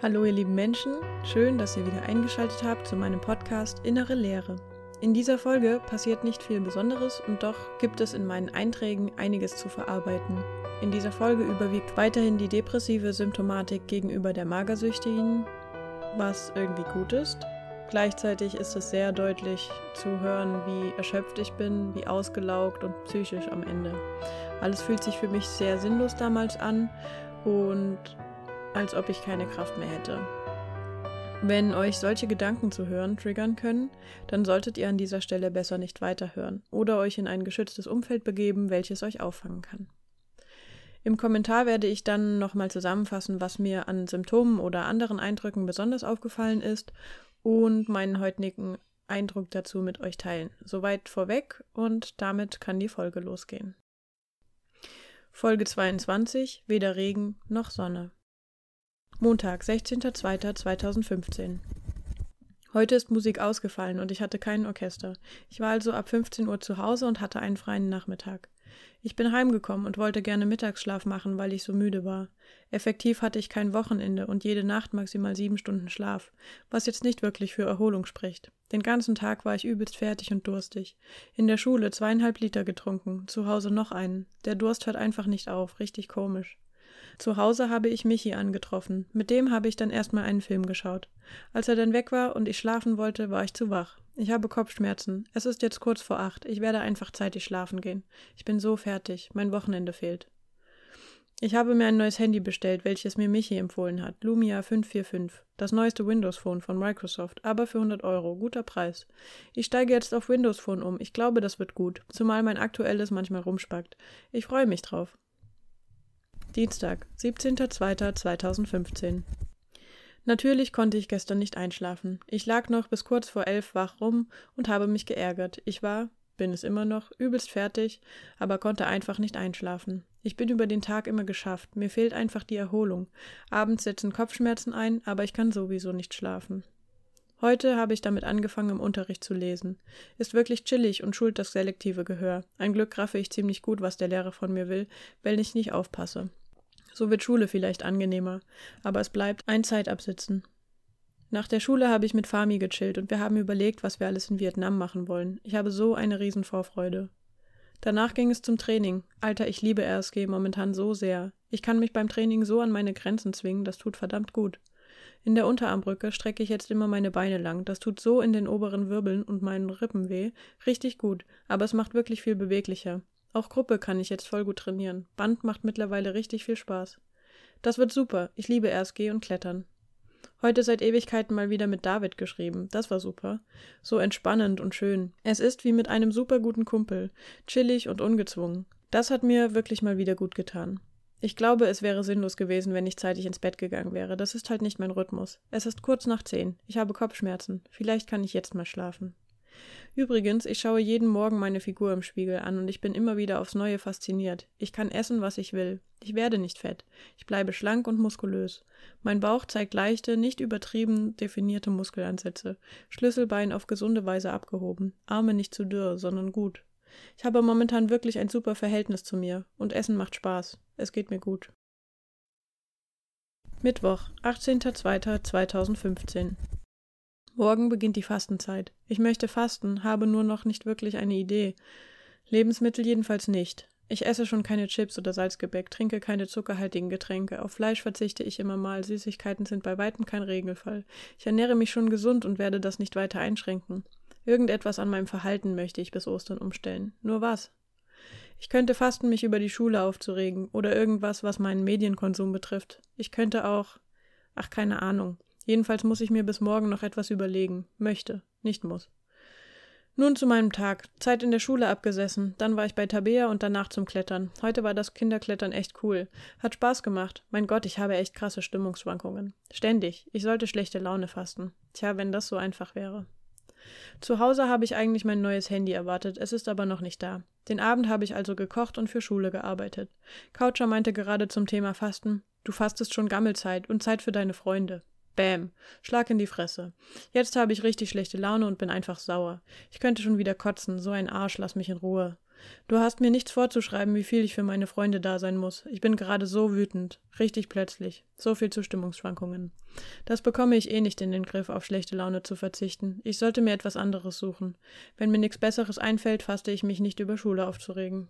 Hallo ihr lieben Menschen, schön, dass ihr wieder eingeschaltet habt zu meinem Podcast Innere Lehre. In dieser Folge passiert nicht viel Besonderes und doch gibt es in meinen Einträgen einiges zu verarbeiten. In dieser Folge überwiegt weiterhin die depressive Symptomatik gegenüber der Magersüchtigen, was irgendwie gut ist. Gleichzeitig ist es sehr deutlich zu hören, wie erschöpft ich bin, wie ausgelaugt und psychisch am Ende. Alles fühlt sich für mich sehr sinnlos damals an und als ob ich keine Kraft mehr hätte. Wenn euch solche Gedanken zu hören triggern können, dann solltet ihr an dieser Stelle besser nicht weiterhören oder euch in ein geschütztes Umfeld begeben, welches euch auffangen kann. Im Kommentar werde ich dann nochmal zusammenfassen, was mir an Symptomen oder anderen Eindrücken besonders aufgefallen ist und meinen heutigen Eindruck dazu mit euch teilen. Soweit vorweg und damit kann die Folge losgehen. Folge 22 Weder Regen noch Sonne. Montag, 16.02.2015. Heute ist Musik ausgefallen und ich hatte kein Orchester. Ich war also ab 15 Uhr zu Hause und hatte einen freien Nachmittag. Ich bin heimgekommen und wollte gerne Mittagsschlaf machen, weil ich so müde war. Effektiv hatte ich kein Wochenende und jede Nacht maximal sieben Stunden Schlaf, was jetzt nicht wirklich für Erholung spricht. Den ganzen Tag war ich übelst fertig und durstig. In der Schule zweieinhalb Liter getrunken, zu Hause noch einen. Der Durst hört einfach nicht auf, richtig komisch. Zu Hause habe ich Michi angetroffen. Mit dem habe ich dann erstmal einen Film geschaut. Als er dann weg war und ich schlafen wollte, war ich zu wach. Ich habe Kopfschmerzen. Es ist jetzt kurz vor acht. Ich werde einfach zeitig schlafen gehen. Ich bin so fertig. Mein Wochenende fehlt. Ich habe mir ein neues Handy bestellt, welches mir Michi empfohlen hat. Lumia 545. Das neueste Windows Phone von Microsoft, aber für 100 Euro. Guter Preis. Ich steige jetzt auf Windows Phone um. Ich glaube, das wird gut. Zumal mein aktuelles manchmal rumspackt. Ich freue mich drauf. Dienstag, 17.02.2015. Natürlich konnte ich gestern nicht einschlafen. Ich lag noch bis kurz vor elf wach rum und habe mich geärgert. Ich war, bin es immer noch, übelst fertig, aber konnte einfach nicht einschlafen. Ich bin über den Tag immer geschafft. Mir fehlt einfach die Erholung. Abends setzen Kopfschmerzen ein, aber ich kann sowieso nicht schlafen. Heute habe ich damit angefangen, im Unterricht zu lesen. Ist wirklich chillig und schult das selektive Gehör. Ein Glück raffe ich ziemlich gut, was der Lehrer von mir will, wenn ich nicht aufpasse. So wird Schule vielleicht angenehmer, aber es bleibt ein Zeitabsitzen. Nach der Schule habe ich mit Fami gechillt und wir haben überlegt, was wir alles in Vietnam machen wollen. Ich habe so eine Riesenvorfreude. Danach ging es zum Training. Alter, ich liebe RSG momentan so sehr. Ich kann mich beim Training so an meine Grenzen zwingen, das tut verdammt gut. In der Unterarmbrücke strecke ich jetzt immer meine Beine lang. Das tut so in den oberen Wirbeln und meinen Rippen weh. Richtig gut, aber es macht wirklich viel beweglicher. Auch Gruppe kann ich jetzt voll gut trainieren. Band macht mittlerweile richtig viel Spaß. Das wird super. Ich liebe RSG und Klettern. Heute seit Ewigkeiten mal wieder mit David geschrieben. Das war super. So entspannend und schön. Es ist wie mit einem super guten Kumpel. Chillig und ungezwungen. Das hat mir wirklich mal wieder gut getan. Ich glaube, es wäre sinnlos gewesen, wenn ich zeitig ins Bett gegangen wäre. Das ist halt nicht mein Rhythmus. Es ist kurz nach zehn. Ich habe Kopfschmerzen. Vielleicht kann ich jetzt mal schlafen. Übrigens, ich schaue jeden Morgen meine Figur im Spiegel an und ich bin immer wieder aufs Neue fasziniert. Ich kann essen, was ich will. Ich werde nicht fett. Ich bleibe schlank und muskulös. Mein Bauch zeigt leichte, nicht übertrieben definierte Muskelansätze. Schlüsselbein auf gesunde Weise abgehoben. Arme nicht zu dürr, sondern gut. Ich habe momentan wirklich ein super Verhältnis zu mir und Essen macht Spaß. Es geht mir gut. Mittwoch, 18.02.2015 Morgen beginnt die Fastenzeit. Ich möchte fasten, habe nur noch nicht wirklich eine Idee. Lebensmittel jedenfalls nicht. Ich esse schon keine Chips oder Salzgebäck, trinke keine zuckerhaltigen Getränke. Auf Fleisch verzichte ich immer mal. Süßigkeiten sind bei weitem kein Regelfall. Ich ernähre mich schon gesund und werde das nicht weiter einschränken. Irgendetwas an meinem Verhalten möchte ich bis Ostern umstellen. Nur was? Ich könnte fasten, mich über die Schule aufzuregen oder irgendwas, was meinen Medienkonsum betrifft. Ich könnte auch. Ach, keine Ahnung. Jedenfalls muss ich mir bis morgen noch etwas überlegen. Möchte, nicht muss. Nun zu meinem Tag. Zeit in der Schule abgesessen. Dann war ich bei Tabea und danach zum Klettern. Heute war das Kinderklettern echt cool. Hat Spaß gemacht. Mein Gott, ich habe echt krasse Stimmungsschwankungen. Ständig. Ich sollte schlechte Laune fasten. Tja, wenn das so einfach wäre. Zu Hause habe ich eigentlich mein neues Handy erwartet, es ist aber noch nicht da. Den Abend habe ich also gekocht und für Schule gearbeitet. Coucher meinte gerade zum Thema Fasten, du fastest schon Gammelzeit und Zeit für deine Freunde. Bäm. Schlag in die Fresse. Jetzt habe ich richtig schlechte Laune und bin einfach sauer. Ich könnte schon wieder kotzen. So ein Arsch, lass mich in Ruhe. Du hast mir nichts vorzuschreiben, wie viel ich für meine Freunde da sein muss. Ich bin gerade so wütend. Richtig plötzlich. So viel Zustimmungsschwankungen. Das bekomme ich eh nicht in den Griff, auf schlechte Laune zu verzichten. Ich sollte mir etwas anderes suchen. Wenn mir nichts Besseres einfällt, fasste ich mich nicht über Schule aufzuregen.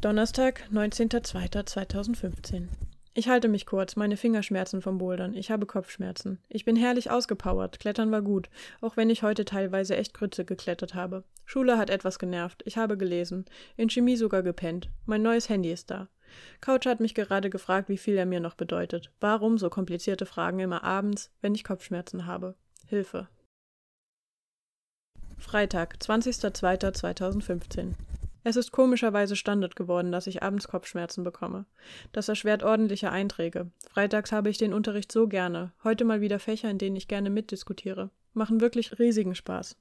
Donnerstag, 19.02.2015 ich halte mich kurz, meine Finger schmerzen vom Bouldern, ich habe Kopfschmerzen. Ich bin herrlich ausgepowert, Klettern war gut, auch wenn ich heute teilweise echt Grütze geklettert habe. Schule hat etwas genervt, ich habe gelesen, in Chemie sogar gepennt. Mein neues Handy ist da. Couch hat mich gerade gefragt, wie viel er mir noch bedeutet. Warum so komplizierte Fragen immer abends, wenn ich Kopfschmerzen habe? Hilfe. Freitag, 20.02.2015 es ist komischerweise Standard geworden, dass ich abends Kopfschmerzen bekomme. Das erschwert ordentliche Einträge. Freitags habe ich den Unterricht so gerne. Heute mal wieder Fächer, in denen ich gerne mitdiskutiere. Machen wirklich riesigen Spaß.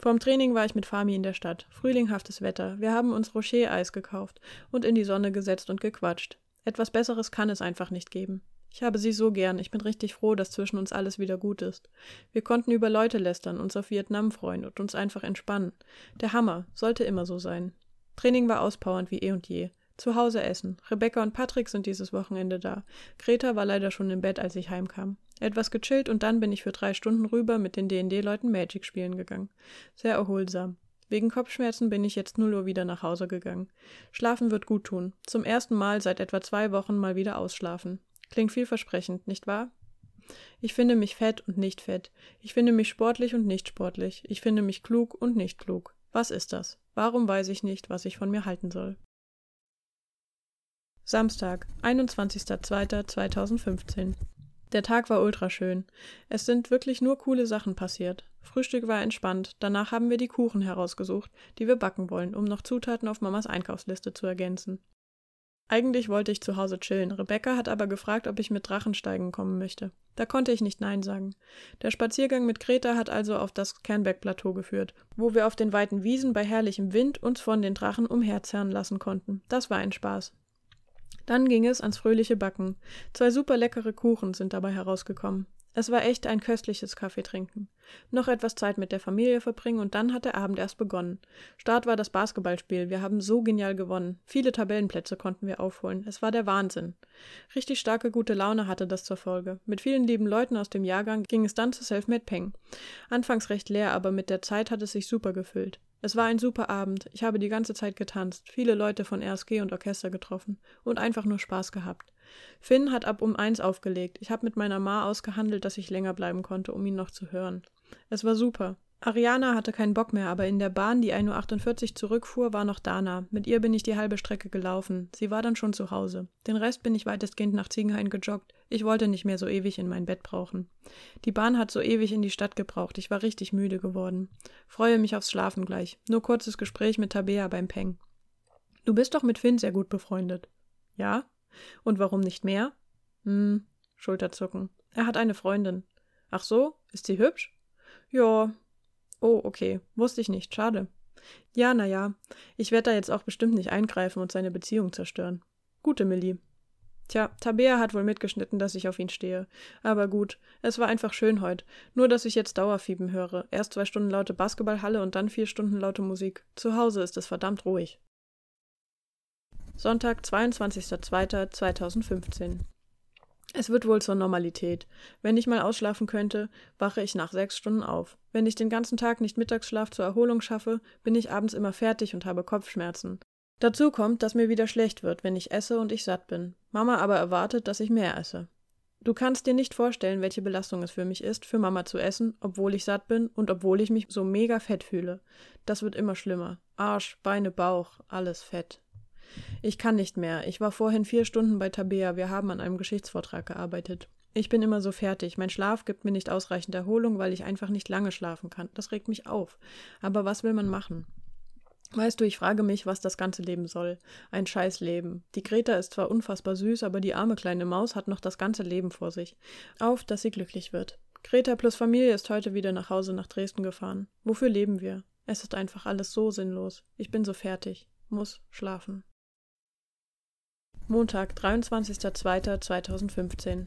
Vorm Training war ich mit Fami in der Stadt. Frühlinghaftes Wetter. Wir haben uns Rocher-Eis gekauft und in die Sonne gesetzt und gequatscht. Etwas Besseres kann es einfach nicht geben. Ich habe sie so gern. Ich bin richtig froh, dass zwischen uns alles wieder gut ist. Wir konnten über Leute lästern, uns auf Vietnam freuen und uns einfach entspannen. Der Hammer. Sollte immer so sein. Training war auspowernd wie eh und je. Zu Hause essen. Rebecca und Patrick sind dieses Wochenende da. Greta war leider schon im Bett, als ich heimkam. Etwas gechillt und dann bin ich für drei Stunden rüber mit den D&D-Leuten Magic spielen gegangen. Sehr erholsam. Wegen Kopfschmerzen bin ich jetzt 0 Uhr wieder nach Hause gegangen. Schlafen wird gut tun. Zum ersten Mal seit etwa zwei Wochen mal wieder ausschlafen. Klingt vielversprechend, nicht wahr? Ich finde mich fett und nicht fett. Ich finde mich sportlich und nicht sportlich. Ich finde mich klug und nicht klug. Was ist das? Warum weiß ich nicht, was ich von mir halten soll? Samstag, 21.02.2015. Der Tag war ultraschön. Es sind wirklich nur coole Sachen passiert. Frühstück war entspannt, danach haben wir die Kuchen herausgesucht, die wir backen wollen, um noch Zutaten auf Mamas Einkaufsliste zu ergänzen. Eigentlich wollte ich zu Hause chillen. Rebecca hat aber gefragt, ob ich mit Drachensteigen kommen möchte. Da konnte ich nicht Nein sagen. Der Spaziergang mit Greta hat also auf das Kernberg-Plateau geführt, wo wir auf den weiten Wiesen bei herrlichem Wind uns von den Drachen umherzerren lassen konnten. Das war ein Spaß. Dann ging es ans fröhliche Backen. Zwei super leckere Kuchen sind dabei herausgekommen. Es war echt ein köstliches Kaffeetrinken. Noch etwas Zeit mit der Familie verbringen und dann hat der Abend erst begonnen. Start war das Basketballspiel. Wir haben so genial gewonnen. Viele Tabellenplätze konnten wir aufholen. Es war der Wahnsinn. Richtig starke gute Laune hatte das zur Folge. Mit vielen lieben Leuten aus dem Jahrgang ging es dann zu Selfmade Peng. Anfangs recht leer, aber mit der Zeit hat es sich super gefüllt. Es war ein super Abend. Ich habe die ganze Zeit getanzt, viele Leute von RSG und Orchester getroffen und einfach nur Spaß gehabt. Finn hat ab um eins aufgelegt. Ich habe mit meiner Ma ausgehandelt, dass ich länger bleiben konnte, um ihn noch zu hören. Es war super. Ariana hatte keinen Bock mehr, aber in der Bahn, die 1.48 Uhr zurückfuhr, war noch Dana. Mit ihr bin ich die halbe Strecke gelaufen. Sie war dann schon zu Hause. Den Rest bin ich weitestgehend nach Ziegenhain gejoggt. Ich wollte nicht mehr so ewig in mein Bett brauchen. Die Bahn hat so ewig in die Stadt gebraucht. Ich war richtig müde geworden. Freue mich aufs Schlafen gleich. Nur kurzes Gespräch mit Tabea beim Peng. Du bist doch mit Finn sehr gut befreundet. Ja? Und warum nicht mehr? Hm, Schulterzucken. Er hat eine Freundin. Ach so? Ist sie hübsch? Ja. Oh, okay. Wusste ich nicht. Schade. Ja, na ja. Ich werde da jetzt auch bestimmt nicht eingreifen und seine Beziehung zerstören. Gute Millie. Tja, Tabea hat wohl mitgeschnitten, dass ich auf ihn stehe. Aber gut, es war einfach schön heute. Nur, dass ich jetzt Dauerfieben höre. Erst zwei Stunden laute Basketballhalle und dann vier Stunden laute Musik. Zu Hause ist es verdammt ruhig. Sonntag, 22.02.2015. Es wird wohl zur Normalität. Wenn ich mal ausschlafen könnte, wache ich nach sechs Stunden auf. Wenn ich den ganzen Tag nicht Mittagsschlaf zur Erholung schaffe, bin ich abends immer fertig und habe Kopfschmerzen. Dazu kommt, dass mir wieder schlecht wird, wenn ich esse und ich satt bin. Mama aber erwartet, dass ich mehr esse. Du kannst dir nicht vorstellen, welche Belastung es für mich ist, für Mama zu essen, obwohl ich satt bin und obwohl ich mich so mega fett fühle. Das wird immer schlimmer. Arsch, Beine, Bauch, alles fett. Ich kann nicht mehr. Ich war vorhin vier Stunden bei Tabea. Wir haben an einem Geschichtsvortrag gearbeitet. Ich bin immer so fertig. Mein Schlaf gibt mir nicht ausreichend Erholung, weil ich einfach nicht lange schlafen kann. Das regt mich auf. Aber was will man machen? Weißt du, ich frage mich, was das ganze Leben soll. Ein Scheißleben. Die Greta ist zwar unfassbar süß, aber die arme kleine Maus hat noch das ganze Leben vor sich. Auf, dass sie glücklich wird. Greta plus Familie ist heute wieder nach Hause nach Dresden gefahren. Wofür leben wir? Es ist einfach alles so sinnlos. Ich bin so fertig. Muss schlafen. Montag, 23.02.2015.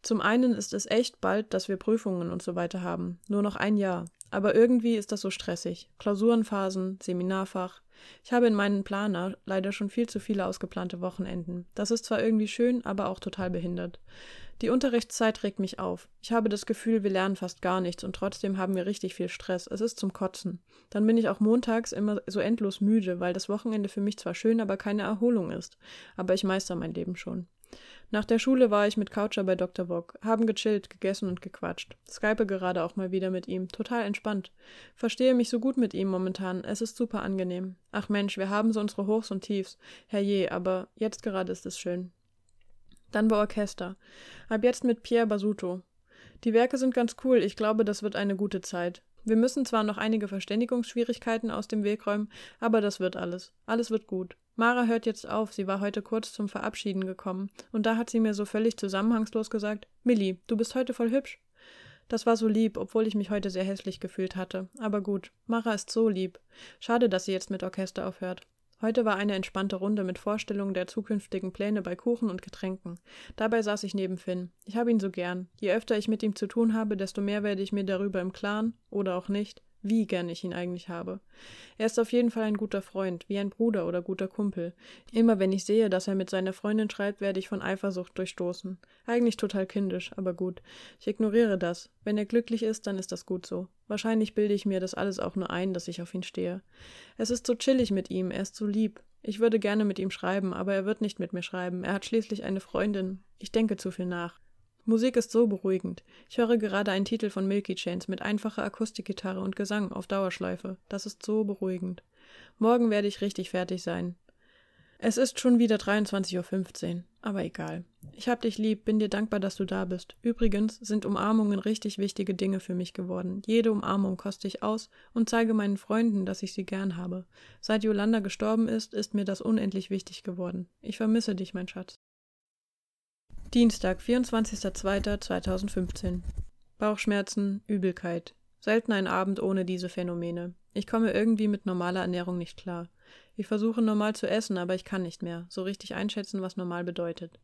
Zum einen ist es echt bald, dass wir Prüfungen und so weiter haben. Nur noch ein Jahr. aber irgendwie ist das so stressig. Klausurenphasen, Seminarfach. Ich habe in meinen Planer leider schon viel zu viele ausgeplante Wochenenden. Das ist zwar irgendwie schön, aber auch total behindert. Die Unterrichtszeit regt mich auf. Ich habe das Gefühl, wir lernen fast gar nichts und trotzdem haben wir richtig viel Stress. Es ist zum Kotzen. Dann bin ich auch montags immer so endlos müde, weil das Wochenende für mich zwar schön, aber keine Erholung ist. Aber ich meister mein Leben schon. Nach der Schule war ich mit Coucher bei Dr. Bock, haben gechillt, gegessen und gequatscht. Skype gerade auch mal wieder mit ihm, total entspannt. Verstehe mich so gut mit ihm momentan, es ist super angenehm. Ach Mensch, wir haben so unsere Hochs und Tiefs, herrje, aber jetzt gerade ist es schön. Dann war Orchester. Ab jetzt mit Pierre Basuto. Die Werke sind ganz cool, ich glaube, das wird eine gute Zeit. Wir müssen zwar noch einige Verständigungsschwierigkeiten aus dem Weg räumen, aber das wird alles. Alles wird gut. Mara hört jetzt auf, sie war heute kurz zum Verabschieden gekommen, und da hat sie mir so völlig zusammenhangslos gesagt, Millie, du bist heute voll hübsch. Das war so lieb, obwohl ich mich heute sehr hässlich gefühlt hatte. Aber gut, Mara ist so lieb. Schade, dass sie jetzt mit Orchester aufhört. Heute war eine entspannte Runde mit Vorstellungen der zukünftigen Pläne bei Kuchen und Getränken. Dabei saß ich neben Finn. Ich habe ihn so gern. Je öfter ich mit ihm zu tun habe, desto mehr werde ich mir darüber im Klaren, oder auch nicht, wie gern ich ihn eigentlich habe. Er ist auf jeden Fall ein guter Freund, wie ein Bruder oder guter Kumpel. Immer wenn ich sehe, dass er mit seiner Freundin schreibt, werde ich von Eifersucht durchstoßen. Eigentlich total kindisch, aber gut. Ich ignoriere das. Wenn er glücklich ist, dann ist das gut so. Wahrscheinlich bilde ich mir das alles auch nur ein, dass ich auf ihn stehe. Es ist so chillig mit ihm, er ist so lieb. Ich würde gerne mit ihm schreiben, aber er wird nicht mit mir schreiben. Er hat schließlich eine Freundin. Ich denke zu viel nach. Musik ist so beruhigend. Ich höre gerade einen Titel von Milky Chains mit einfacher Akustikgitarre und Gesang auf Dauerschleife. Das ist so beruhigend. Morgen werde ich richtig fertig sein. Es ist schon wieder 23.15 Uhr, aber egal. Ich hab dich lieb, bin dir dankbar, dass du da bist. Übrigens sind Umarmungen richtig wichtige Dinge für mich geworden. Jede Umarmung koste ich aus und zeige meinen Freunden, dass ich sie gern habe. Seit Yolanda gestorben ist, ist mir das unendlich wichtig geworden. Ich vermisse dich, mein Schatz. Dienstag, 24.02.2015. Bauchschmerzen, Übelkeit. Selten ein Abend ohne diese Phänomene. Ich komme irgendwie mit normaler Ernährung nicht klar. Ich versuche normal zu essen, aber ich kann nicht mehr, so richtig einschätzen, was normal bedeutet.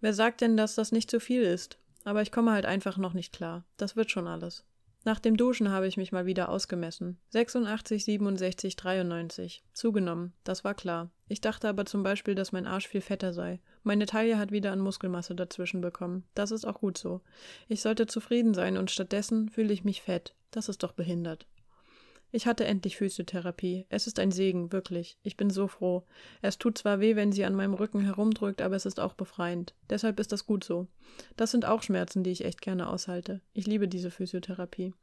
Wer sagt denn, dass das nicht zu viel ist? Aber ich komme halt einfach noch nicht klar. Das wird schon alles. Nach dem Duschen habe ich mich mal wieder ausgemessen. 86, 67, 93. Zugenommen, das war klar. Ich dachte aber zum Beispiel, dass mein Arsch viel fetter sei. Meine Taille hat wieder an Muskelmasse dazwischen bekommen. Das ist auch gut so. Ich sollte zufrieden sein und stattdessen fühle ich mich fett. Das ist doch behindert. Ich hatte endlich Physiotherapie. Es ist ein Segen, wirklich. Ich bin so froh. Es tut zwar weh, wenn sie an meinem Rücken herumdrückt, aber es ist auch befreiend. Deshalb ist das gut so. Das sind auch Schmerzen, die ich echt gerne aushalte. Ich liebe diese Physiotherapie.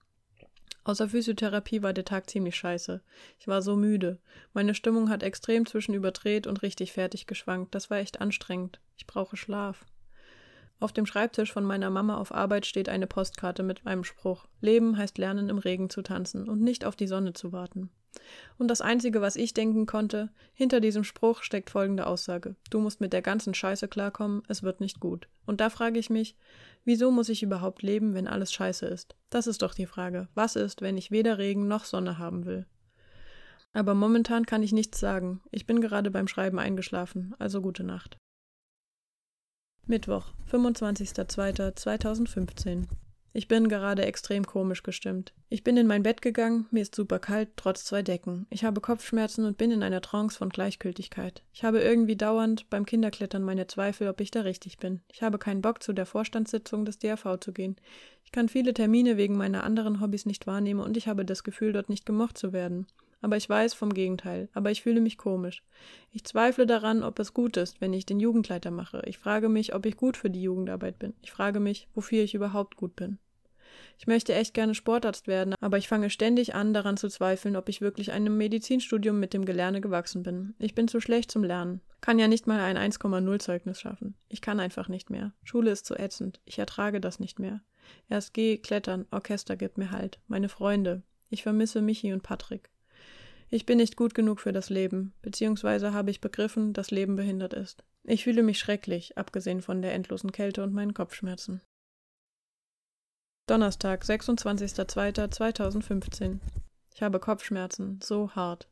Außer Physiotherapie war der Tag ziemlich scheiße. Ich war so müde. Meine Stimmung hat extrem zwischen überdreht und richtig fertig geschwankt. Das war echt anstrengend. Ich brauche Schlaf. Auf dem Schreibtisch von meiner Mama auf Arbeit steht eine Postkarte mit einem Spruch. Leben heißt lernen, im Regen zu tanzen und nicht auf die Sonne zu warten. Und das Einzige, was ich denken konnte, hinter diesem Spruch steckt folgende Aussage. Du musst mit der ganzen Scheiße klarkommen, es wird nicht gut. Und da frage ich mich, wieso muss ich überhaupt leben, wenn alles scheiße ist? Das ist doch die Frage. Was ist, wenn ich weder Regen noch Sonne haben will? Aber momentan kann ich nichts sagen. Ich bin gerade beim Schreiben eingeschlafen, also gute Nacht. Mittwoch, 25.02.2015. Ich bin gerade extrem komisch gestimmt. Ich bin in mein Bett gegangen, mir ist super kalt, trotz zwei Decken. Ich habe Kopfschmerzen und bin in einer Trance von Gleichgültigkeit. Ich habe irgendwie dauernd beim Kinderklettern meine Zweifel, ob ich da richtig bin. Ich habe keinen Bock, zu der Vorstandssitzung des DRV zu gehen. Ich kann viele Termine wegen meiner anderen Hobbys nicht wahrnehmen und ich habe das Gefühl, dort nicht gemocht zu werden aber ich weiß vom Gegenteil, aber ich fühle mich komisch. Ich zweifle daran, ob es gut ist, wenn ich den Jugendleiter mache. Ich frage mich, ob ich gut für die Jugendarbeit bin. Ich frage mich, wofür ich überhaupt gut bin. Ich möchte echt gerne Sportarzt werden, aber ich fange ständig an, daran zu zweifeln, ob ich wirklich einem Medizinstudium mit dem Gelerne gewachsen bin. Ich bin zu schlecht zum Lernen. Kann ja nicht mal ein 1,0 Zeugnis schaffen. Ich kann einfach nicht mehr. Schule ist zu ätzend. Ich ertrage das nicht mehr. Erst geh, klettern, Orchester gibt mir Halt. Meine Freunde. Ich vermisse Michi und Patrick. Ich bin nicht gut genug für das Leben, beziehungsweise habe ich begriffen, dass Leben behindert ist. Ich fühle mich schrecklich, abgesehen von der endlosen Kälte und meinen Kopfschmerzen. Donnerstag, 26.02.2015. Ich habe Kopfschmerzen, so hart.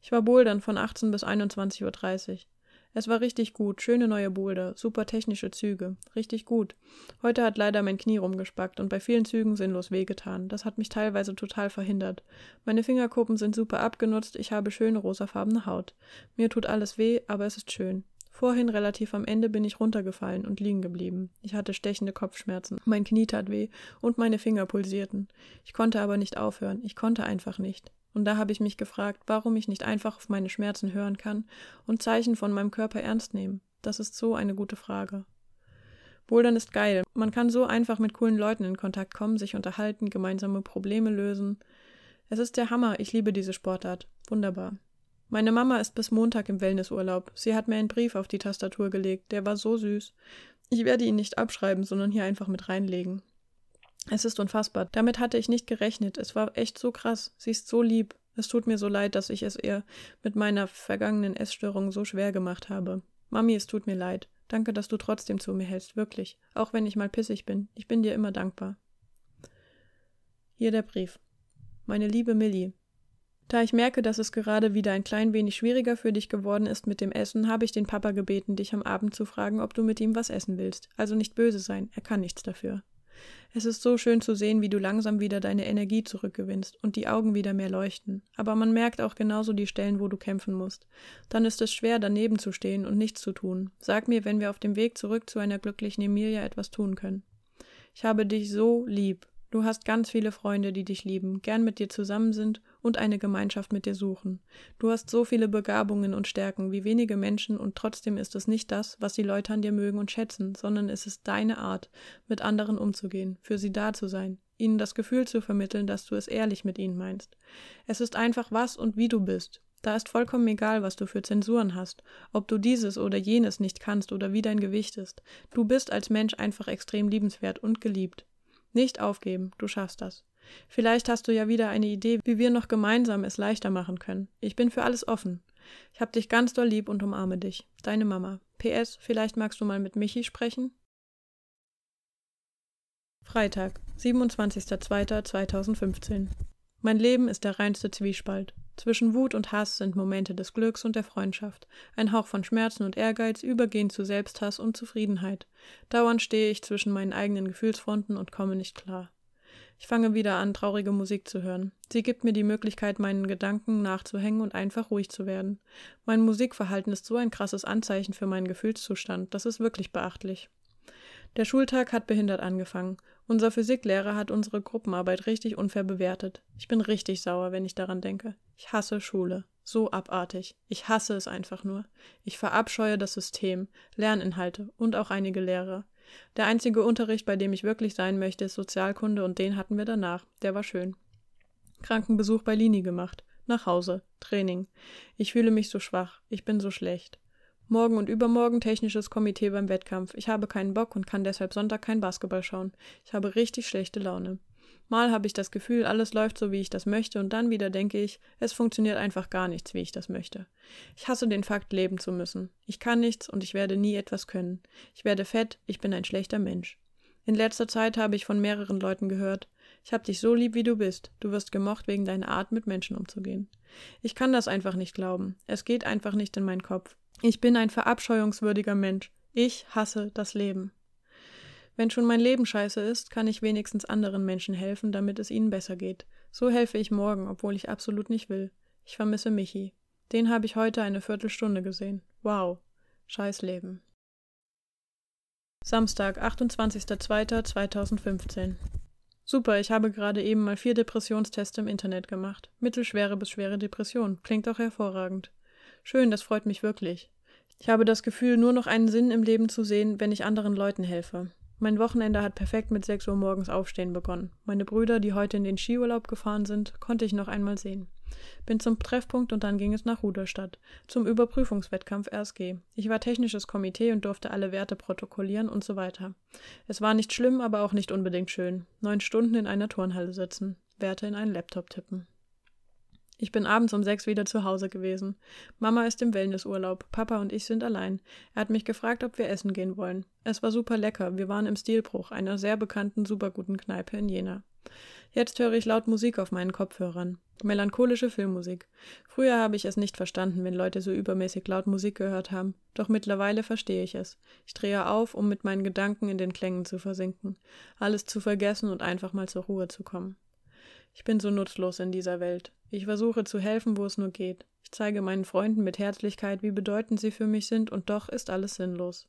Ich war bouldern von 18 bis 21.30 Uhr. Es war richtig gut, schöne neue Boulder, super technische Züge, richtig gut. Heute hat leider mein Knie rumgespackt und bei vielen Zügen sinnlos wehgetan. Das hat mich teilweise total verhindert. Meine Fingerkuppen sind super abgenutzt, ich habe schöne rosafarbene Haut. Mir tut alles weh, aber es ist schön. Vorhin relativ am Ende bin ich runtergefallen und liegen geblieben. Ich hatte stechende Kopfschmerzen, mein Knie tat weh und meine Finger pulsierten. Ich konnte aber nicht aufhören, ich konnte einfach nicht. Und da habe ich mich gefragt, warum ich nicht einfach auf meine Schmerzen hören kann und Zeichen von meinem Körper ernst nehmen. Das ist so eine gute Frage. Bouldern ist geil. Man kann so einfach mit coolen Leuten in Kontakt kommen, sich unterhalten, gemeinsame Probleme lösen. Es ist der Hammer. Ich liebe diese Sportart. Wunderbar. Meine Mama ist bis Montag im Wellnessurlaub. Sie hat mir einen Brief auf die Tastatur gelegt. Der war so süß. Ich werde ihn nicht abschreiben, sondern hier einfach mit reinlegen. Es ist unfassbar. Damit hatte ich nicht gerechnet. Es war echt so krass. Sie ist so lieb. Es tut mir so leid, dass ich es ihr mit meiner vergangenen Essstörung so schwer gemacht habe. Mami, es tut mir leid. Danke, dass du trotzdem zu mir hältst, wirklich. Auch wenn ich mal pissig bin. Ich bin dir immer dankbar. Hier der Brief. Meine liebe Millie. Da ich merke, dass es gerade wieder ein klein wenig schwieriger für dich geworden ist mit dem Essen, habe ich den Papa gebeten, dich am Abend zu fragen, ob du mit ihm was essen willst. Also nicht böse sein, er kann nichts dafür. Es ist so schön zu sehen, wie du langsam wieder deine Energie zurückgewinnst und die Augen wieder mehr leuchten. Aber man merkt auch genauso die Stellen, wo du kämpfen musst. Dann ist es schwer, daneben zu stehen und nichts zu tun. Sag mir, wenn wir auf dem Weg zurück zu einer glücklichen Emilia etwas tun können. Ich habe dich so lieb. Du hast ganz viele Freunde, die dich lieben, gern mit dir zusammen sind und eine Gemeinschaft mit dir suchen. Du hast so viele Begabungen und Stärken wie wenige Menschen und trotzdem ist es nicht das, was die Leute an dir mögen und schätzen, sondern es ist deine Art, mit anderen umzugehen, für sie da zu sein, ihnen das Gefühl zu vermitteln, dass du es ehrlich mit ihnen meinst. Es ist einfach was und wie du bist. Da ist vollkommen egal, was du für Zensuren hast, ob du dieses oder jenes nicht kannst oder wie dein Gewicht ist. Du bist als Mensch einfach extrem liebenswert und geliebt. Nicht aufgeben, du schaffst das. Vielleicht hast du ja wieder eine Idee, wie wir noch gemeinsam es leichter machen können. Ich bin für alles offen. Ich hab dich ganz doll lieb und umarme dich. Deine Mama. PS, vielleicht magst du mal mit Michi sprechen? Freitag, 27.02.2015. Mein Leben ist der reinste Zwiespalt. Zwischen Wut und Hass sind Momente des Glücks und der Freundschaft, ein Hauch von Schmerzen und Ehrgeiz übergehend zu Selbsthass und Zufriedenheit. Dauernd stehe ich zwischen meinen eigenen Gefühlsfronten und komme nicht klar. Ich fange wieder an, traurige Musik zu hören. Sie gibt mir die Möglichkeit, meinen Gedanken nachzuhängen und einfach ruhig zu werden. Mein Musikverhalten ist so ein krasses Anzeichen für meinen Gefühlszustand, das ist wirklich beachtlich. Der Schultag hat behindert angefangen. Unser Physiklehrer hat unsere Gruppenarbeit richtig unfair bewertet. Ich bin richtig sauer, wenn ich daran denke. Ich hasse Schule. So abartig. Ich hasse es einfach nur. Ich verabscheue das System, Lerninhalte und auch einige Lehrer. Der einzige Unterricht, bei dem ich wirklich sein möchte, ist Sozialkunde und den hatten wir danach. Der war schön. Krankenbesuch bei Lini gemacht. Nach Hause. Training. Ich fühle mich so schwach. Ich bin so schlecht. Morgen und übermorgen technisches Komitee beim Wettkampf. Ich habe keinen Bock und kann deshalb Sonntag kein Basketball schauen. Ich habe richtig schlechte Laune. Mal habe ich das Gefühl, alles läuft so, wie ich das möchte, und dann wieder denke ich, es funktioniert einfach gar nichts, wie ich das möchte. Ich hasse den Fakt, leben zu müssen. Ich kann nichts und ich werde nie etwas können. Ich werde fett, ich bin ein schlechter Mensch. In letzter Zeit habe ich von mehreren Leuten gehört, ich hab dich so lieb, wie du bist. Du wirst gemocht wegen deiner Art, mit Menschen umzugehen. Ich kann das einfach nicht glauben. Es geht einfach nicht in meinen Kopf. Ich bin ein verabscheuungswürdiger Mensch. Ich hasse das Leben. Wenn schon mein Leben scheiße ist, kann ich wenigstens anderen Menschen helfen, damit es ihnen besser geht. So helfe ich morgen, obwohl ich absolut nicht will. Ich vermisse Michi. Den habe ich heute eine Viertelstunde gesehen. Wow. Scheiß Leben. Samstag, 28.02.2015. Super, ich habe gerade eben mal vier Depressionstests im Internet gemacht. Mittelschwere bis schwere Depression. Klingt auch hervorragend. Schön, das freut mich wirklich. Ich habe das Gefühl, nur noch einen Sinn im Leben zu sehen, wenn ich anderen Leuten helfe. Mein Wochenende hat perfekt mit 6 Uhr morgens Aufstehen begonnen. Meine Brüder, die heute in den Skiurlaub gefahren sind, konnte ich noch einmal sehen. Bin zum Treffpunkt und dann ging es nach Ruderstadt, zum Überprüfungswettkampf RSG. Ich war technisches Komitee und durfte alle Werte protokollieren und so weiter. Es war nicht schlimm, aber auch nicht unbedingt schön. Neun Stunden in einer Turnhalle sitzen, Werte in einen Laptop tippen. Ich bin abends um sechs wieder zu Hause gewesen. Mama ist im Wellnessurlaub. Papa und ich sind allein. Er hat mich gefragt, ob wir essen gehen wollen. Es war super lecker. Wir waren im Stilbruch, einer sehr bekannten, superguten Kneipe in Jena. Jetzt höre ich laut Musik auf meinen Kopfhörern. Melancholische Filmmusik. Früher habe ich es nicht verstanden, wenn Leute so übermäßig laut Musik gehört haben. Doch mittlerweile verstehe ich es. Ich drehe auf, um mit meinen Gedanken in den Klängen zu versinken, alles zu vergessen und einfach mal zur Ruhe zu kommen. Ich bin so nutzlos in dieser Welt. Ich versuche zu helfen, wo es nur geht. Ich zeige meinen Freunden mit Herzlichkeit, wie bedeutend sie für mich sind, und doch ist alles sinnlos.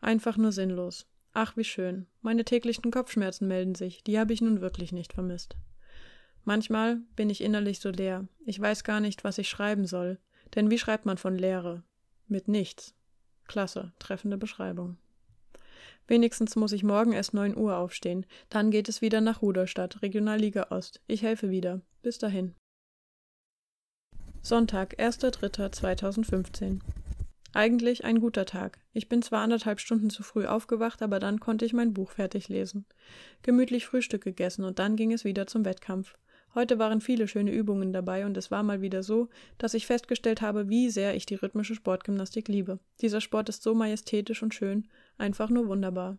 Einfach nur sinnlos. Ach, wie schön. Meine täglichen Kopfschmerzen melden sich, die habe ich nun wirklich nicht vermisst. Manchmal bin ich innerlich so leer. Ich weiß gar nicht, was ich schreiben soll. Denn wie schreibt man von Leere? Mit nichts. Klasse, treffende Beschreibung. Wenigstens muss ich morgen erst 9 Uhr aufstehen. Dann geht es wieder nach Ruderstadt, Regionalliga Ost. Ich helfe wieder. Bis dahin. Sonntag, 1.3.2015. Eigentlich ein guter Tag. Ich bin zwar anderthalb Stunden zu früh aufgewacht, aber dann konnte ich mein Buch fertig lesen. Gemütlich Frühstück gegessen und dann ging es wieder zum Wettkampf. Heute waren viele schöne Übungen dabei und es war mal wieder so, dass ich festgestellt habe, wie sehr ich die rhythmische Sportgymnastik liebe. Dieser Sport ist so majestätisch und schön, einfach nur wunderbar.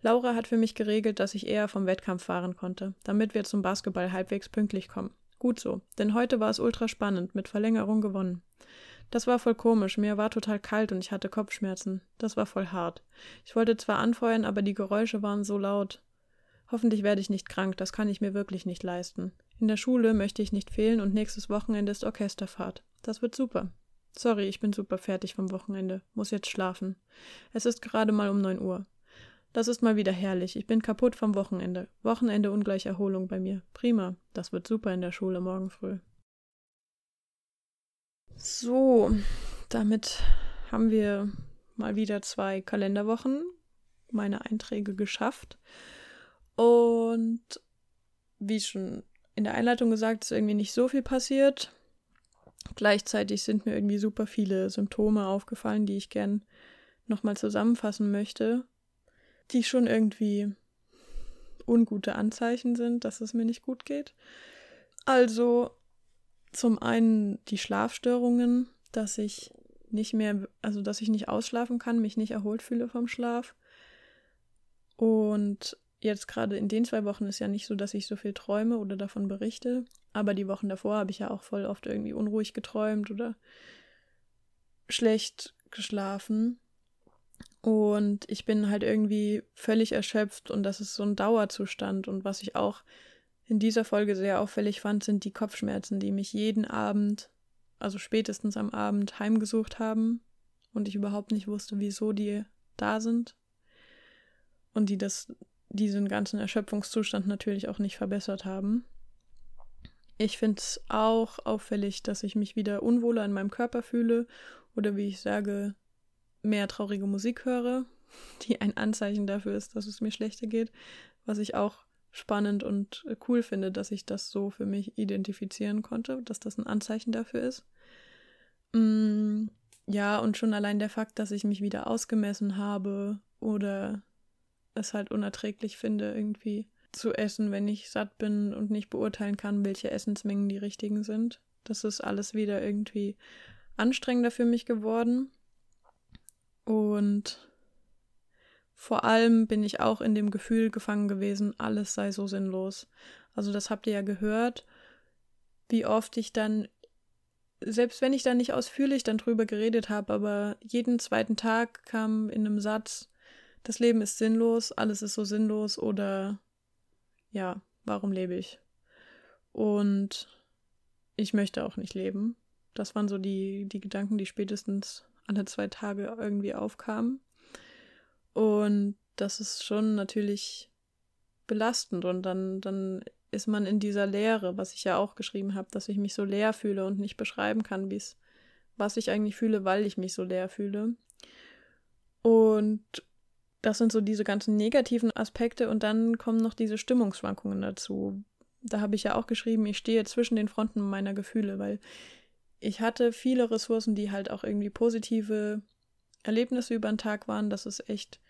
Laura hat für mich geregelt, dass ich eher vom Wettkampf fahren konnte, damit wir zum Basketball halbwegs pünktlich kommen. Gut so, denn heute war es ultra spannend, mit Verlängerung gewonnen. Das war voll komisch, mir war total kalt und ich hatte Kopfschmerzen. Das war voll hart. Ich wollte zwar anfeuern, aber die Geräusche waren so laut. Hoffentlich werde ich nicht krank, das kann ich mir wirklich nicht leisten. In der Schule möchte ich nicht fehlen und nächstes Wochenende ist Orchesterfahrt. Das wird super. Sorry, ich bin super fertig vom Wochenende. Muss jetzt schlafen. Es ist gerade mal um neun Uhr. Das ist mal wieder herrlich. Ich bin kaputt vom Wochenende. Wochenende ungleich Erholung bei mir. Prima. Das wird super in der Schule morgen früh. So, damit haben wir mal wieder zwei Kalenderwochen meine Einträge geschafft. Und wie schon in der Einleitung gesagt, ist irgendwie nicht so viel passiert. Gleichzeitig sind mir irgendwie super viele Symptome aufgefallen, die ich gern nochmal zusammenfassen möchte, die schon irgendwie ungute Anzeichen sind, dass es mir nicht gut geht. Also zum einen die Schlafstörungen, dass ich nicht mehr, also dass ich nicht ausschlafen kann, mich nicht erholt fühle vom Schlaf. Und jetzt gerade in den zwei Wochen ist ja nicht so, dass ich so viel träume oder davon berichte. Aber die Wochen davor habe ich ja auch voll oft irgendwie unruhig geträumt oder schlecht geschlafen. Und ich bin halt irgendwie völlig erschöpft und das ist so ein Dauerzustand. Und was ich auch in dieser Folge sehr auffällig fand, sind die Kopfschmerzen, die mich jeden Abend, also spätestens am Abend, heimgesucht haben und ich überhaupt nicht wusste, wieso die da sind. Und die das diesen ganzen Erschöpfungszustand natürlich auch nicht verbessert haben. Ich finde es auch auffällig, dass ich mich wieder unwohler in meinem Körper fühle oder wie ich sage, mehr traurige Musik höre, die ein Anzeichen dafür ist, dass es mir schlechter geht, was ich auch spannend und cool finde, dass ich das so für mich identifizieren konnte, dass das ein Anzeichen dafür ist. Mm, ja, und schon allein der Fakt, dass ich mich wieder ausgemessen habe oder es halt unerträglich finde, irgendwie zu essen, wenn ich satt bin und nicht beurteilen kann, welche Essensmengen die richtigen sind. Das ist alles wieder irgendwie anstrengender für mich geworden. Und vor allem bin ich auch in dem Gefühl gefangen gewesen, alles sei so sinnlos. Also das habt ihr ja gehört, wie oft ich dann, selbst wenn ich da nicht ausführlich dann drüber geredet habe, aber jeden zweiten Tag kam in einem Satz, das Leben ist sinnlos, alles ist so sinnlos oder ja, warum lebe ich? Und ich möchte auch nicht leben. Das waren so die, die Gedanken, die spätestens alle zwei Tage irgendwie aufkamen. Und das ist schon natürlich belastend und dann, dann ist man in dieser Leere, was ich ja auch geschrieben habe, dass ich mich so leer fühle und nicht beschreiben kann, wie was ich eigentlich fühle, weil ich mich so leer fühle. Und das sind so diese ganzen negativen Aspekte und dann kommen noch diese Stimmungsschwankungen dazu. Da habe ich ja auch geschrieben, ich stehe zwischen den Fronten meiner Gefühle, weil ich hatte viele Ressourcen, die halt auch irgendwie positive Erlebnisse über den Tag waren. Das ist echt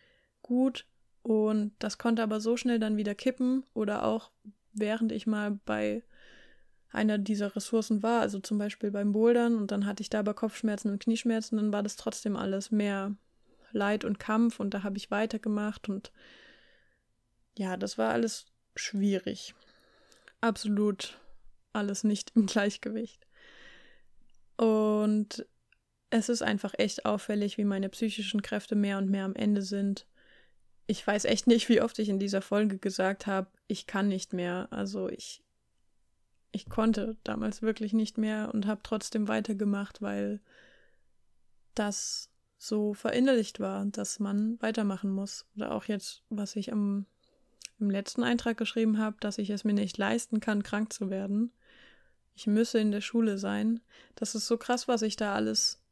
gut. Und das konnte aber so schnell dann wieder kippen oder auch während ich mal bei einer dieser Ressourcen war, also zum Beispiel beim Bouldern und dann hatte ich da aber Kopfschmerzen und Knieschmerzen, dann war das trotzdem alles mehr Leid und Kampf und da habe ich weitergemacht und ja, das war alles schwierig. absolut alles nicht im Gleichgewicht. Und es ist einfach echt auffällig, wie meine psychischen Kräfte mehr und mehr am Ende sind. Ich weiß echt nicht, wie oft ich in dieser Folge gesagt habe, ich kann nicht mehr. Also ich, ich konnte damals wirklich nicht mehr und habe trotzdem weitergemacht, weil das so verinnerlicht war, dass man weitermachen muss. Oder auch jetzt, was ich am, im letzten Eintrag geschrieben habe, dass ich es mir nicht leisten kann, krank zu werden. Ich müsse in der Schule sein. Das ist so krass, was ich da alles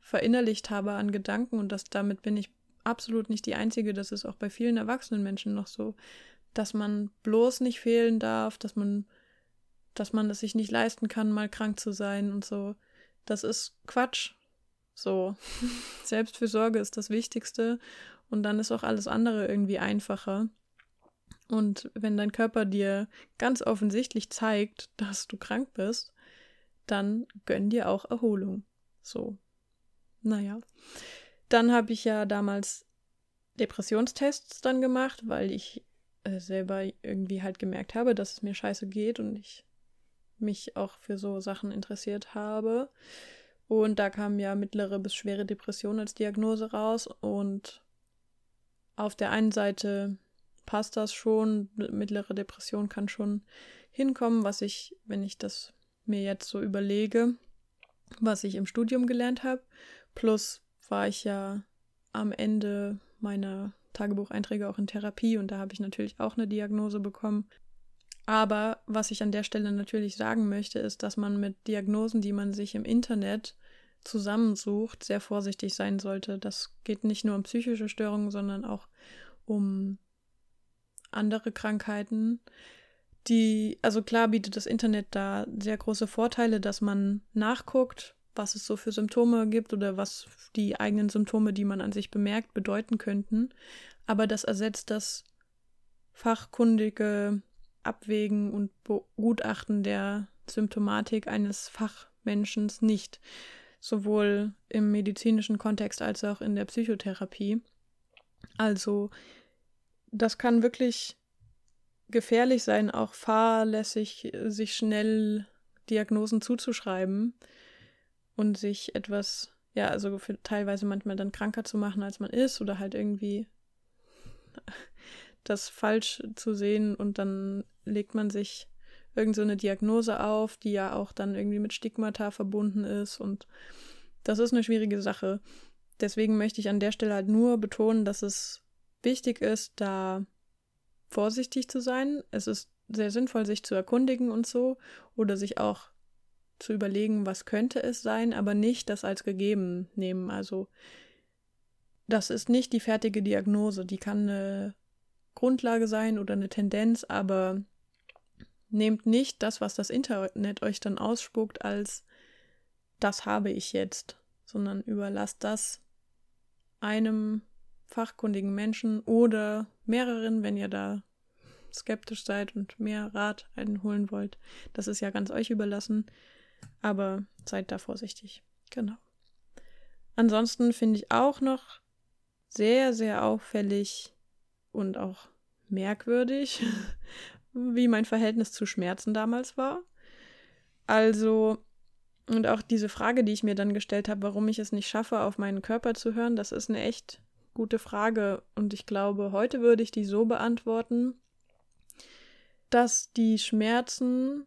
verinnerlicht habe an Gedanken und das damit bin ich absolut nicht die Einzige. Das ist auch bei vielen erwachsenen Menschen noch so, dass man bloß nicht fehlen darf, dass man, dass man es sich nicht leisten kann, mal krank zu sein und so. Das ist Quatsch. So, Selbstfürsorge ist das Wichtigste und dann ist auch alles andere irgendwie einfacher. Und wenn dein Körper dir ganz offensichtlich zeigt, dass du krank bist, dann gönn dir auch Erholung. So. Naja. Dann habe ich ja damals Depressionstests dann gemacht, weil ich äh, selber irgendwie halt gemerkt habe, dass es mir scheiße geht und ich mich auch für so Sachen interessiert habe. Und da kam ja mittlere bis schwere Depression als Diagnose raus. Und auf der einen Seite passt das schon, mittlere Depression kann schon hinkommen, was ich, wenn ich das mir jetzt so überlege, was ich im Studium gelernt habe. Plus war ich ja am Ende meiner Tagebucheinträge auch in Therapie und da habe ich natürlich auch eine Diagnose bekommen. Aber was ich an der Stelle natürlich sagen möchte, ist, dass man mit Diagnosen, die man sich im Internet zusammensucht, sehr vorsichtig sein sollte. Das geht nicht nur um psychische Störungen, sondern auch um andere Krankheiten. Die, also klar bietet das Internet da sehr große Vorteile, dass man nachguckt, was es so für Symptome gibt oder was die eigenen Symptome, die man an sich bemerkt, bedeuten könnten. Aber das ersetzt das fachkundige Abwägen und Begutachten der Symptomatik eines Fachmenschen nicht, sowohl im medizinischen Kontext als auch in der Psychotherapie. Also das kann wirklich gefährlich sein, auch fahrlässig sich schnell Diagnosen zuzuschreiben und sich etwas, ja, also teilweise manchmal dann kranker zu machen, als man ist oder halt irgendwie das falsch zu sehen und dann legt man sich irgend so eine Diagnose auf, die ja auch dann irgendwie mit Stigmata verbunden ist und das ist eine schwierige Sache. Deswegen möchte ich an der Stelle halt nur betonen, dass es wichtig ist, da vorsichtig zu sein. Es ist sehr sinnvoll, sich zu erkundigen und so oder sich auch zu überlegen, was könnte es sein, aber nicht das als gegeben nehmen. Also das ist nicht die fertige Diagnose, die kann eine Grundlage sein oder eine Tendenz, aber nehmt nicht das, was das Internet euch dann ausspuckt, als das habe ich jetzt, sondern überlasst das einem fachkundigen Menschen oder mehreren, wenn ihr da skeptisch seid und mehr Rat einholen wollt. Das ist ja ganz euch überlassen, aber seid da vorsichtig. Genau. Ansonsten finde ich auch noch sehr, sehr auffällig, und auch merkwürdig, wie mein Verhältnis zu Schmerzen damals war. Also, und auch diese Frage, die ich mir dann gestellt habe, warum ich es nicht schaffe, auf meinen Körper zu hören, das ist eine echt gute Frage. Und ich glaube, heute würde ich die so beantworten, dass die Schmerzen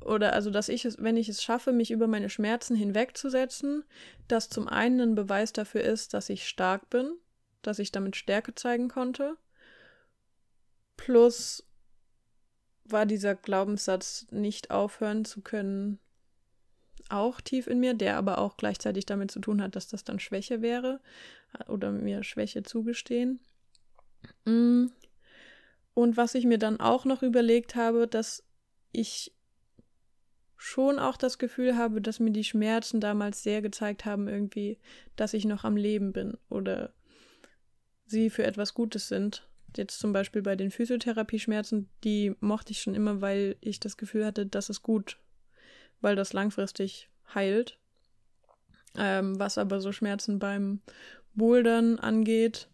oder also dass ich es, wenn ich es schaffe, mich über meine Schmerzen hinwegzusetzen, dass zum einen ein Beweis dafür ist, dass ich stark bin dass ich damit Stärke zeigen konnte. Plus war dieser Glaubenssatz, nicht aufhören zu können, auch tief in mir, der aber auch gleichzeitig damit zu tun hat, dass das dann Schwäche wäre oder mir Schwäche zugestehen. Mm. Und was ich mir dann auch noch überlegt habe, dass ich schon auch das Gefühl habe, dass mir die Schmerzen damals sehr gezeigt haben, irgendwie, dass ich noch am Leben bin oder sie für etwas Gutes sind. Jetzt zum Beispiel bei den Physiotherapieschmerzen, die mochte ich schon immer, weil ich das Gefühl hatte, das ist gut, weil das langfristig heilt. Ähm, was aber so Schmerzen beim Bouldern angeht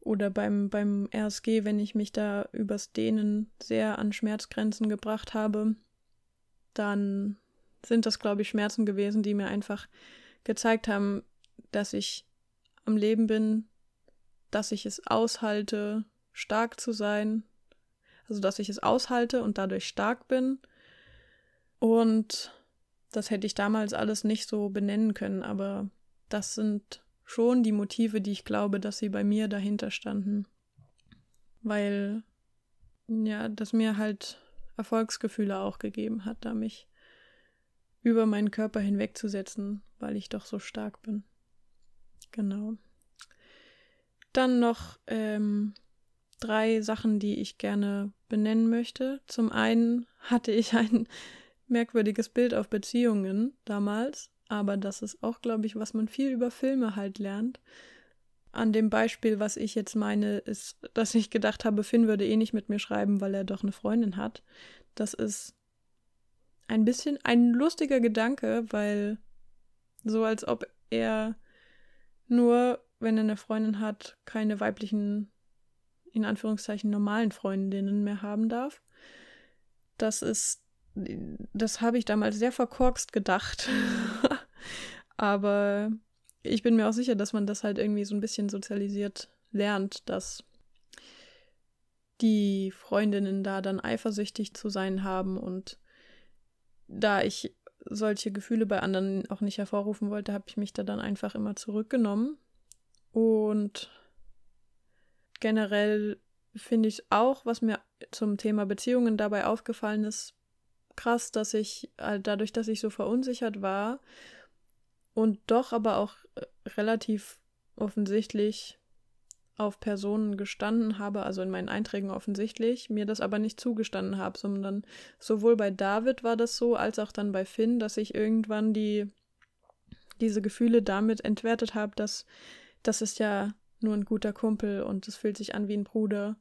oder beim, beim RSG, wenn ich mich da übers Dehnen sehr an Schmerzgrenzen gebracht habe, dann sind das, glaube ich, Schmerzen gewesen, die mir einfach gezeigt haben, dass ich am Leben bin, dass ich es aushalte, stark zu sein. Also, dass ich es aushalte und dadurch stark bin. Und das hätte ich damals alles nicht so benennen können, aber das sind schon die Motive, die ich glaube, dass sie bei mir dahinter standen. Weil, ja, das mir halt Erfolgsgefühle auch gegeben hat, da mich über meinen Körper hinwegzusetzen, weil ich doch so stark bin. Genau. Dann noch ähm, drei Sachen, die ich gerne benennen möchte. Zum einen hatte ich ein merkwürdiges Bild auf Beziehungen damals, aber das ist auch, glaube ich, was man viel über Filme halt lernt. An dem Beispiel, was ich jetzt meine, ist, dass ich gedacht habe, Finn würde eh nicht mit mir schreiben, weil er doch eine Freundin hat. Das ist ein bisschen ein lustiger Gedanke, weil so als ob er nur, wenn er eine Freundin hat, keine weiblichen, in Anführungszeichen normalen Freundinnen mehr haben darf. Das ist, das habe ich damals sehr verkorkst gedacht. Aber ich bin mir auch sicher, dass man das halt irgendwie so ein bisschen sozialisiert lernt, dass die Freundinnen da dann eifersüchtig zu sein haben und da ich solche Gefühle bei anderen auch nicht hervorrufen wollte, habe ich mich da dann einfach immer zurückgenommen. Und generell finde ich auch, was mir zum Thema Beziehungen dabei aufgefallen ist, krass, dass ich äh, dadurch, dass ich so verunsichert war und doch aber auch äh, relativ offensichtlich auf Personen gestanden habe, also in meinen Einträgen offensichtlich, mir das aber nicht zugestanden habe, sondern sowohl bei David war das so, als auch dann bei Finn, dass ich irgendwann die diese Gefühle damit entwertet habe, dass das ist ja nur ein guter Kumpel und es fühlt sich an wie ein Bruder.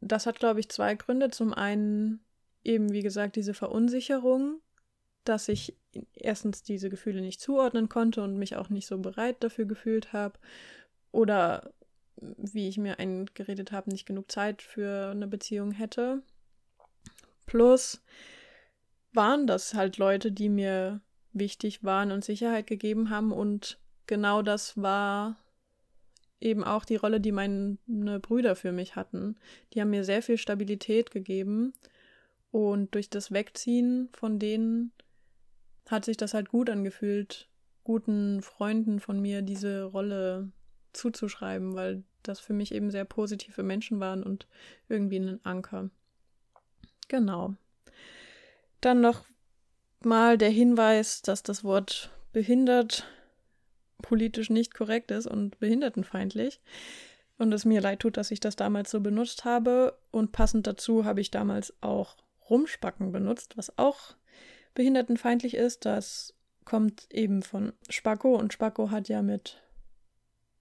Das hat, glaube ich, zwei Gründe. Zum einen eben, wie gesagt, diese Verunsicherung, dass ich erstens diese Gefühle nicht zuordnen konnte und mich auch nicht so bereit dafür gefühlt habe. Oder wie ich mir eingeredet habe, nicht genug Zeit für eine Beziehung hätte. Plus waren das halt Leute, die mir wichtig waren und Sicherheit gegeben haben und genau das war eben auch die Rolle, die meine Brüder für mich hatten. Die haben mir sehr viel Stabilität gegeben und durch das Wegziehen von denen hat sich das halt gut angefühlt, guten Freunden von mir diese Rolle zuzuschreiben, weil das für mich eben sehr positive Menschen waren und irgendwie ein Anker. Genau. Dann noch mal der Hinweis, dass das Wort behindert politisch nicht korrekt ist und behindertenfeindlich. Und es mir leid tut, dass ich das damals so benutzt habe. Und passend dazu habe ich damals auch Rumspacken benutzt, was auch behindertenfeindlich ist. Das kommt eben von Spacko und Spacko hat ja mit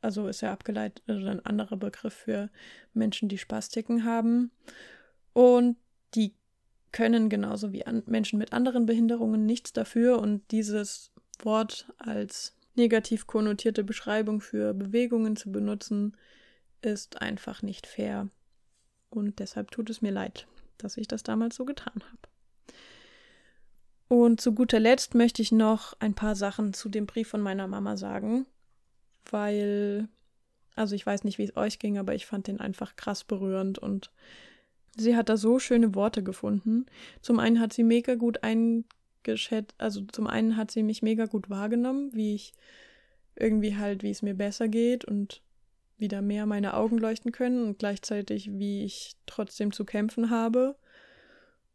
also ist ja abgeleitet, also ein anderer Begriff für Menschen, die Spastiken haben. Und die können genauso wie Menschen mit anderen Behinderungen nichts dafür. Und dieses Wort als negativ konnotierte Beschreibung für Bewegungen zu benutzen, ist einfach nicht fair. Und deshalb tut es mir leid, dass ich das damals so getan habe. Und zu guter Letzt möchte ich noch ein paar Sachen zu dem Brief von meiner Mama sagen weil, also ich weiß nicht, wie es euch ging, aber ich fand den einfach krass berührend und sie hat da so schöne Worte gefunden. Zum einen hat sie mega gut eingeschätzt, also zum einen hat sie mich mega gut wahrgenommen, wie ich irgendwie halt, wie es mir besser geht und wieder mehr meine Augen leuchten können und gleichzeitig, wie ich trotzdem zu kämpfen habe.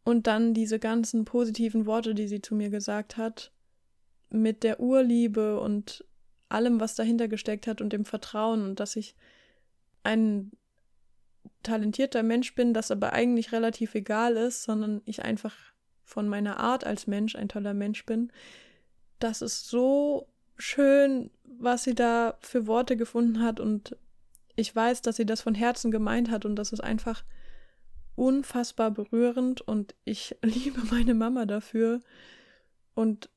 Und dann diese ganzen positiven Worte, die sie zu mir gesagt hat, mit der Urliebe und allem, was dahinter gesteckt hat und dem Vertrauen und dass ich ein talentierter Mensch bin, das aber eigentlich relativ egal ist, sondern ich einfach von meiner Art als Mensch ein toller Mensch bin. Das ist so schön, was sie da für Worte gefunden hat und ich weiß, dass sie das von Herzen gemeint hat und das ist einfach unfassbar berührend und ich liebe meine Mama dafür und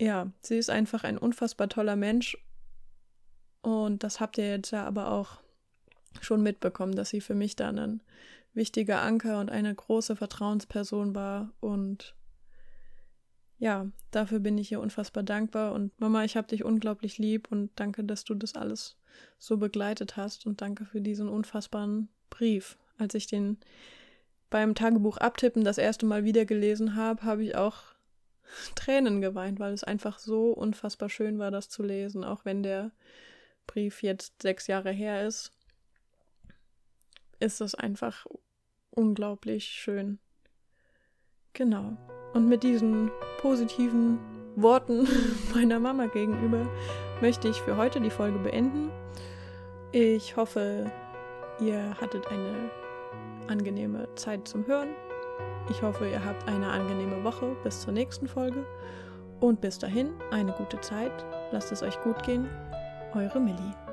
ja, sie ist einfach ein unfassbar toller Mensch. Und das habt ihr jetzt ja aber auch schon mitbekommen, dass sie für mich dann ein wichtiger Anker und eine große Vertrauensperson war. Und ja, dafür bin ich ihr unfassbar dankbar. Und Mama, ich habe dich unglaublich lieb und danke, dass du das alles so begleitet hast. Und danke für diesen unfassbaren Brief. Als ich den beim Tagebuch abtippen das erste Mal wieder gelesen habe, habe ich auch Tränen geweint, weil es einfach so unfassbar schön war, das zu lesen, auch wenn der Brief jetzt sechs Jahre her ist, ist es einfach unglaublich schön. Genau. Und mit diesen positiven Worten meiner Mama gegenüber möchte ich für heute die Folge beenden. Ich hoffe, ihr hattet eine angenehme Zeit zum Hören. Ich hoffe, ihr habt eine angenehme Woche bis zur nächsten Folge. Und bis dahin eine gute Zeit. Lasst es euch gut gehen. Eure Millie.